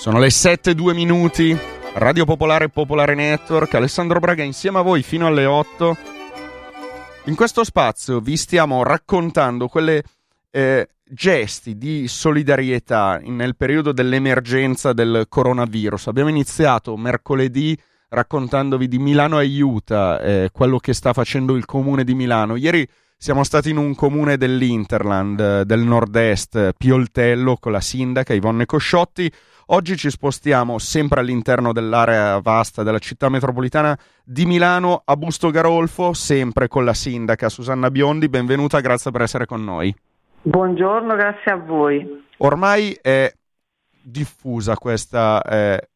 Sono le 7 2 minuti. Radio Popolare Popolare Network. Alessandro Braga insieme a voi fino alle 8. In questo spazio vi stiamo raccontando quelle eh, gesti di solidarietà nel periodo dell'emergenza del coronavirus. Abbiamo iniziato mercoledì raccontandovi di Milano Aiuta, eh, quello che sta facendo il comune di Milano. Ieri siamo stati in un comune dell'Interland, eh, del nord-est, Pioltello, con la sindaca Ivonne Cosciotti. Oggi ci spostiamo sempre all'interno dell'area vasta della città metropolitana di Milano a Busto Garolfo, sempre con la sindaca Susanna Biondi. Benvenuta, grazie per essere con noi. Buongiorno, grazie a voi. Ormai è diffusa questa, eh,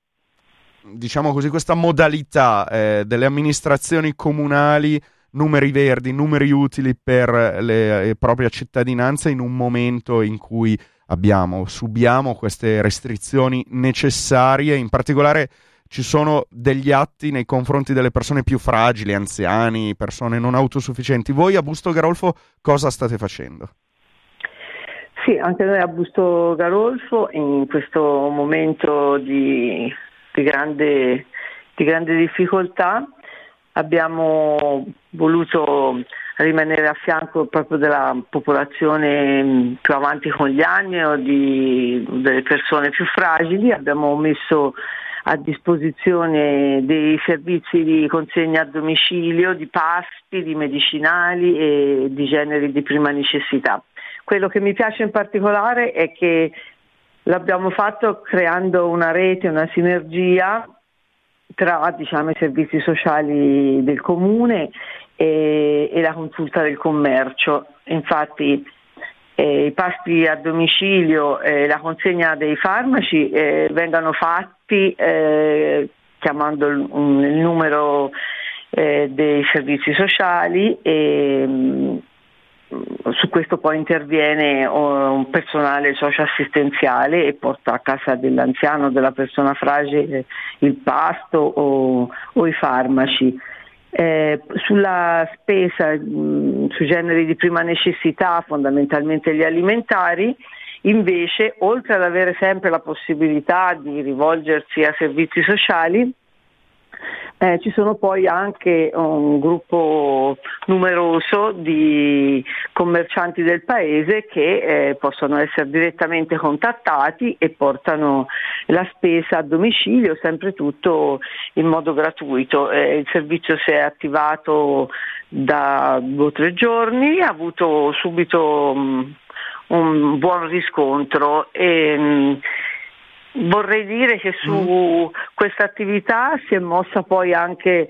diciamo così, questa modalità eh, delle amministrazioni comunali numeri verdi, numeri utili per le, le proprie cittadinanze in un momento in cui abbiamo, subiamo queste restrizioni necessarie, in particolare ci sono degli atti nei confronti delle persone più fragili, anziani, persone non autosufficienti. Voi a Busto Garolfo cosa state facendo? Sì, anche noi a Busto Garolfo in questo momento di, di, grande, di grande difficoltà abbiamo voluto rimanere a fianco proprio della popolazione più avanti con gli anni o di, delle persone più fragili, abbiamo messo a disposizione dei servizi di consegna a domicilio, di pasti, di medicinali e di generi di prima necessità. Quello che mi piace in particolare è che l'abbiamo fatto creando una rete, una sinergia tra diciamo, i servizi sociali del comune e, e la consulta del commercio. Infatti eh, i pasti a domicilio e la consegna dei farmaci eh, vengano fatti eh, chiamando il, il numero eh, dei servizi sociali e, su questo poi interviene un personale socio-assistenziale e porta a casa dell'anziano della persona fragile il pasto o, o i farmaci. Eh, sulla spesa mh, sui generi di prima necessità, fondamentalmente gli alimentari, invece oltre ad avere sempre la possibilità di rivolgersi a servizi sociali, eh, ci sono poi anche un gruppo numeroso di commercianti del paese che eh, possono essere direttamente contattati e portano la spesa a domicilio, sempre tutto in modo gratuito. Eh, il servizio si è attivato da due o tre giorni, ha avuto subito um, un buon riscontro. E, um, Vorrei dire che su mm. questa attività si è mossa poi anche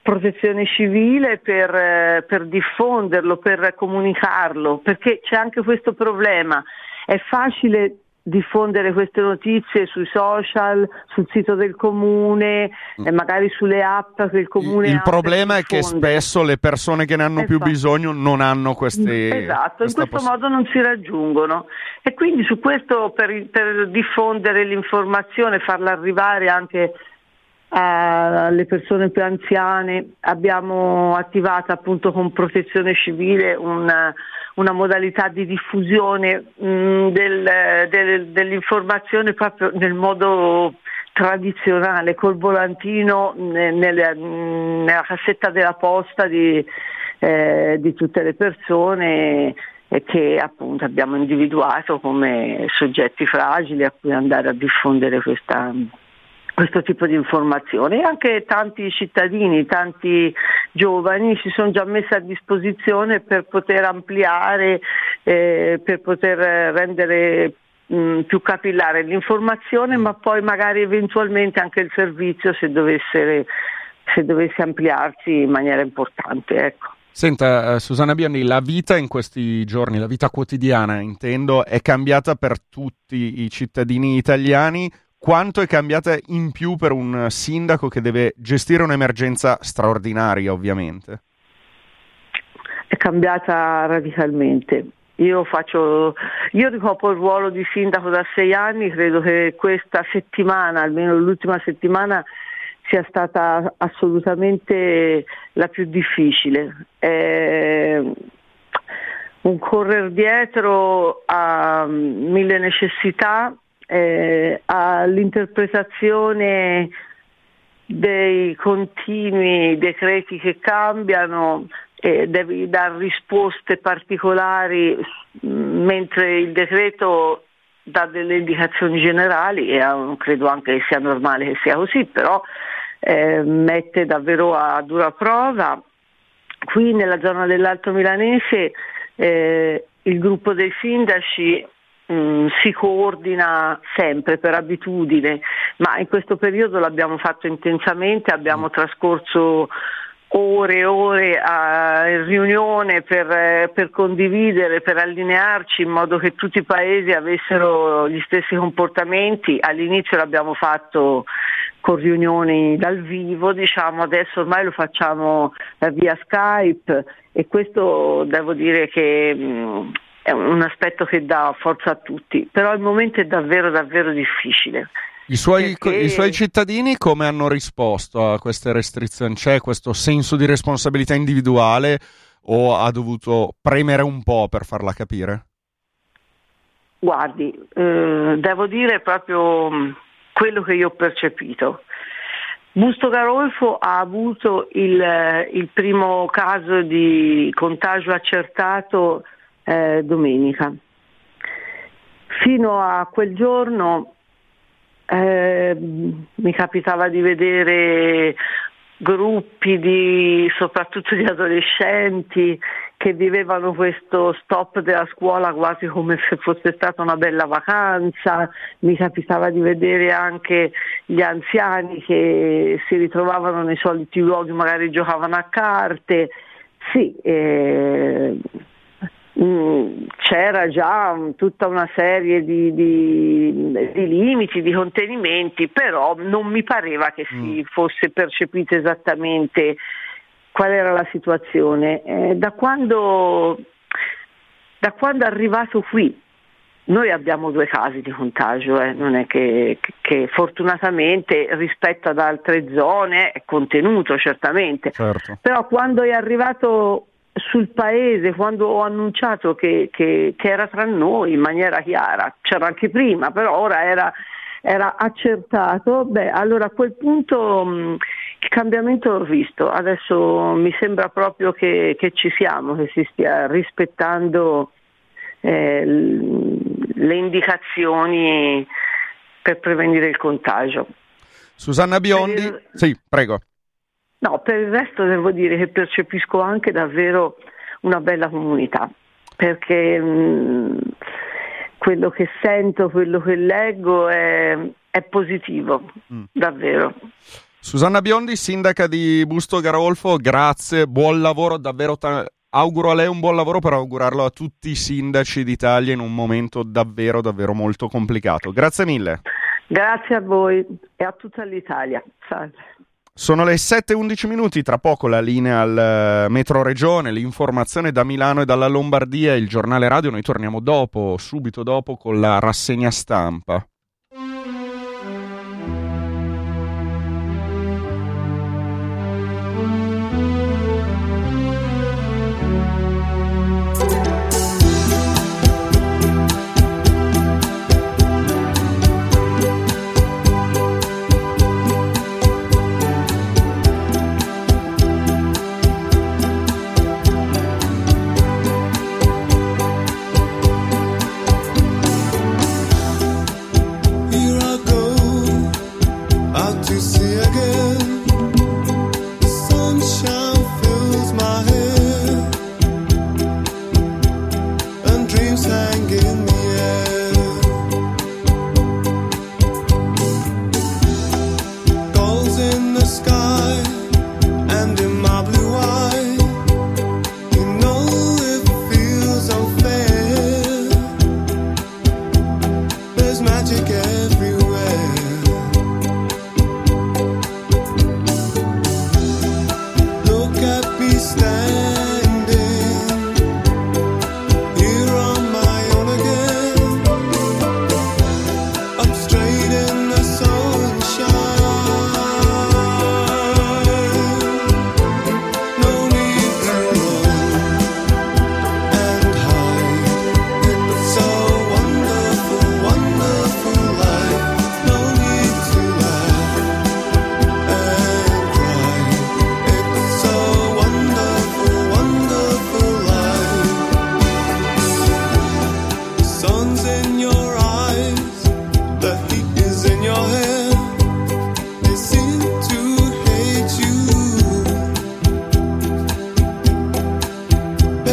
protezione civile per, eh, per, diffonderlo, per comunicarlo, perché c'è anche questo problema. È facile diffondere queste notizie sui social, sul sito del comune mm. e magari sulle app che il comune il, il problema è che spesso le persone che ne hanno esatto. più bisogno non hanno queste esatto in questo modo non si raggiungono e quindi su questo per, per diffondere l'informazione farla arrivare anche alle persone più anziane abbiamo attivato appunto con protezione civile una, una modalità di diffusione mh, mm, del, del, dell'informazione proprio nel modo tradizionale, col volantino nel, nella cassetta della posta di, eh, di tutte le persone che appunto abbiamo individuato come soggetti fragili a cui andare a diffondere questa, questo tipo di informazioni anche tanti cittadini, tanti giovani si sono già messi a disposizione per poter ampliare, eh, per poter rendere mh, mm, più capillare l'informazione, ma poi magari eventualmente anche il servizio se dovesse, se dovesse ampliarsi in maniera importante. Ecco. Senta, uh, Susanna Biondi, la vita in questi giorni, la vita quotidiana, intendo, è cambiata per tutti i cittadini italiani quanto è cambiata in più per un sindaco che deve gestire un'emergenza straordinaria, ovviamente? È cambiata radicalmente. Io, faccio, io ricopro il ruolo di sindaco da sei anni, credo che questa settimana, almeno l'ultima settimana, sia stata assolutamente la più difficile. È un correre dietro a mille necessità eh, all'interpretazione dei continui decreti che cambiano eh, devi dare risposte particolari mentre il decreto dà delle indicazioni generali e credo anche che sia normale che sia così, però eh, mette davvero a dura prova. Qui nella zona dell'Alto Milanese eh, il gruppo dei sindaci mh, mm, si coordina sempre per abitudine, ma in questo periodo l'abbiamo fatto intensamente, abbiamo trascorso ore e ore a, in riunione per, per, condividere, per allinearci in modo che tutti i paesi avessero gli stessi comportamenti. All'inizio l'abbiamo fatto con riunioni dal vivo, diciamo, adesso ormai lo facciamo via Skype e questo devo dire che mh, è un aspetto che dà forza a tutti, però il momento è davvero davvero difficile. I suoi, perché... I suoi, cittadini come hanno risposto a queste restrizioni? C'è questo senso di responsabilità individuale o ha dovuto premere un po' per farla capire? Guardi, eh, devo dire proprio mm, quello che io ho percepito. Busto Garolfo ha avuto il, il primo caso di contagio accertato eh, domenica. Fino a quel giorno eh, mi capitava di vedere gruppi di, soprattutto di adolescenti che vivevano questo stop della scuola quasi come se fosse stata una bella vacanza, mi capitava di vedere anche gli anziani che si ritrovavano nei soliti luoghi, magari giocavano a carte, sì, eh, Mm, c'era già tutta una serie di, di, di, limiti, di contenimenti, però non mi pareva che si mm. fosse percepito esattamente qual era la situazione. Eh, da, quando, da quando è arrivato qui, noi abbiamo due casi di contagio, eh. non è che, che, fortunatamente rispetto ad altre zone è contenuto certamente, certo. però quando è arrivato sul paese quando ho annunciato che, che, che, era tra noi in maniera chiara, c'era anche prima, però ora era, era accertato, beh allora a quel punto mh, il cambiamento l'ho visto, adesso mi sembra proprio che, che ci siamo, che si stia rispettando eh, le indicazioni per prevenire il contagio. Susanna Biondi, sì, prego. No, per il resto devo dire che percepisco anche davvero una bella comunità, perché mh, mm, quello che sento, quello che leggo è, è positivo, mm. davvero. Susanna Biondi, sindaca di Busto Garolfo, grazie, buon lavoro, davvero ta- auguro a lei un buon lavoro per augurarlo a tutti i sindaci d'Italia in un momento davvero, davvero molto complicato. Grazie mille. Grazie a voi e a tutta l'Italia. Salve. Sono le 7.11 minuti, tra poco la linea al eh, Metro Regione, l'informazione da Milano e dalla Lombardia, il giornale radio, noi torniamo dopo, subito dopo con la rassegna stampa.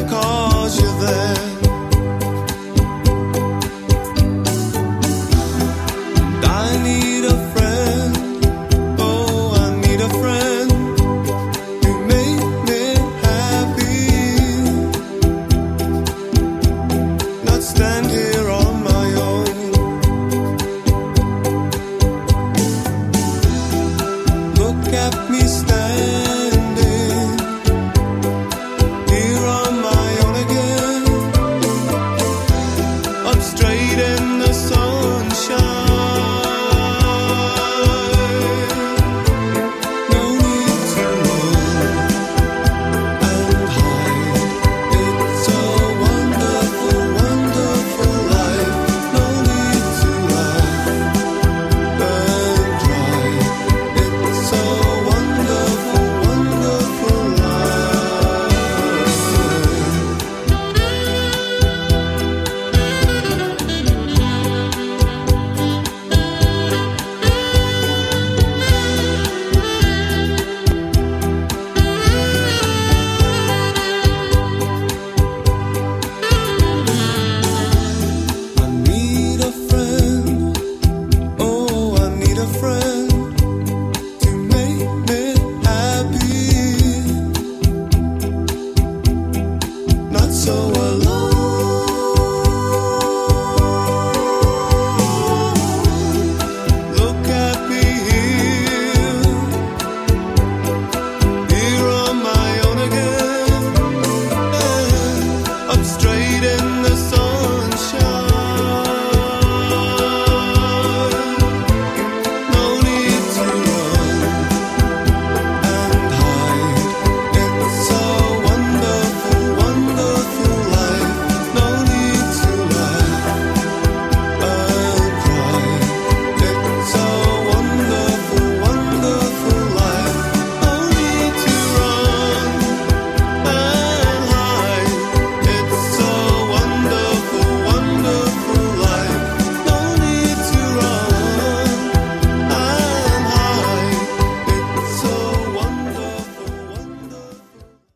because you're there. And I need a friend. Oh, I need a friend You make me happy. Not stand here on my own. Look at me stand.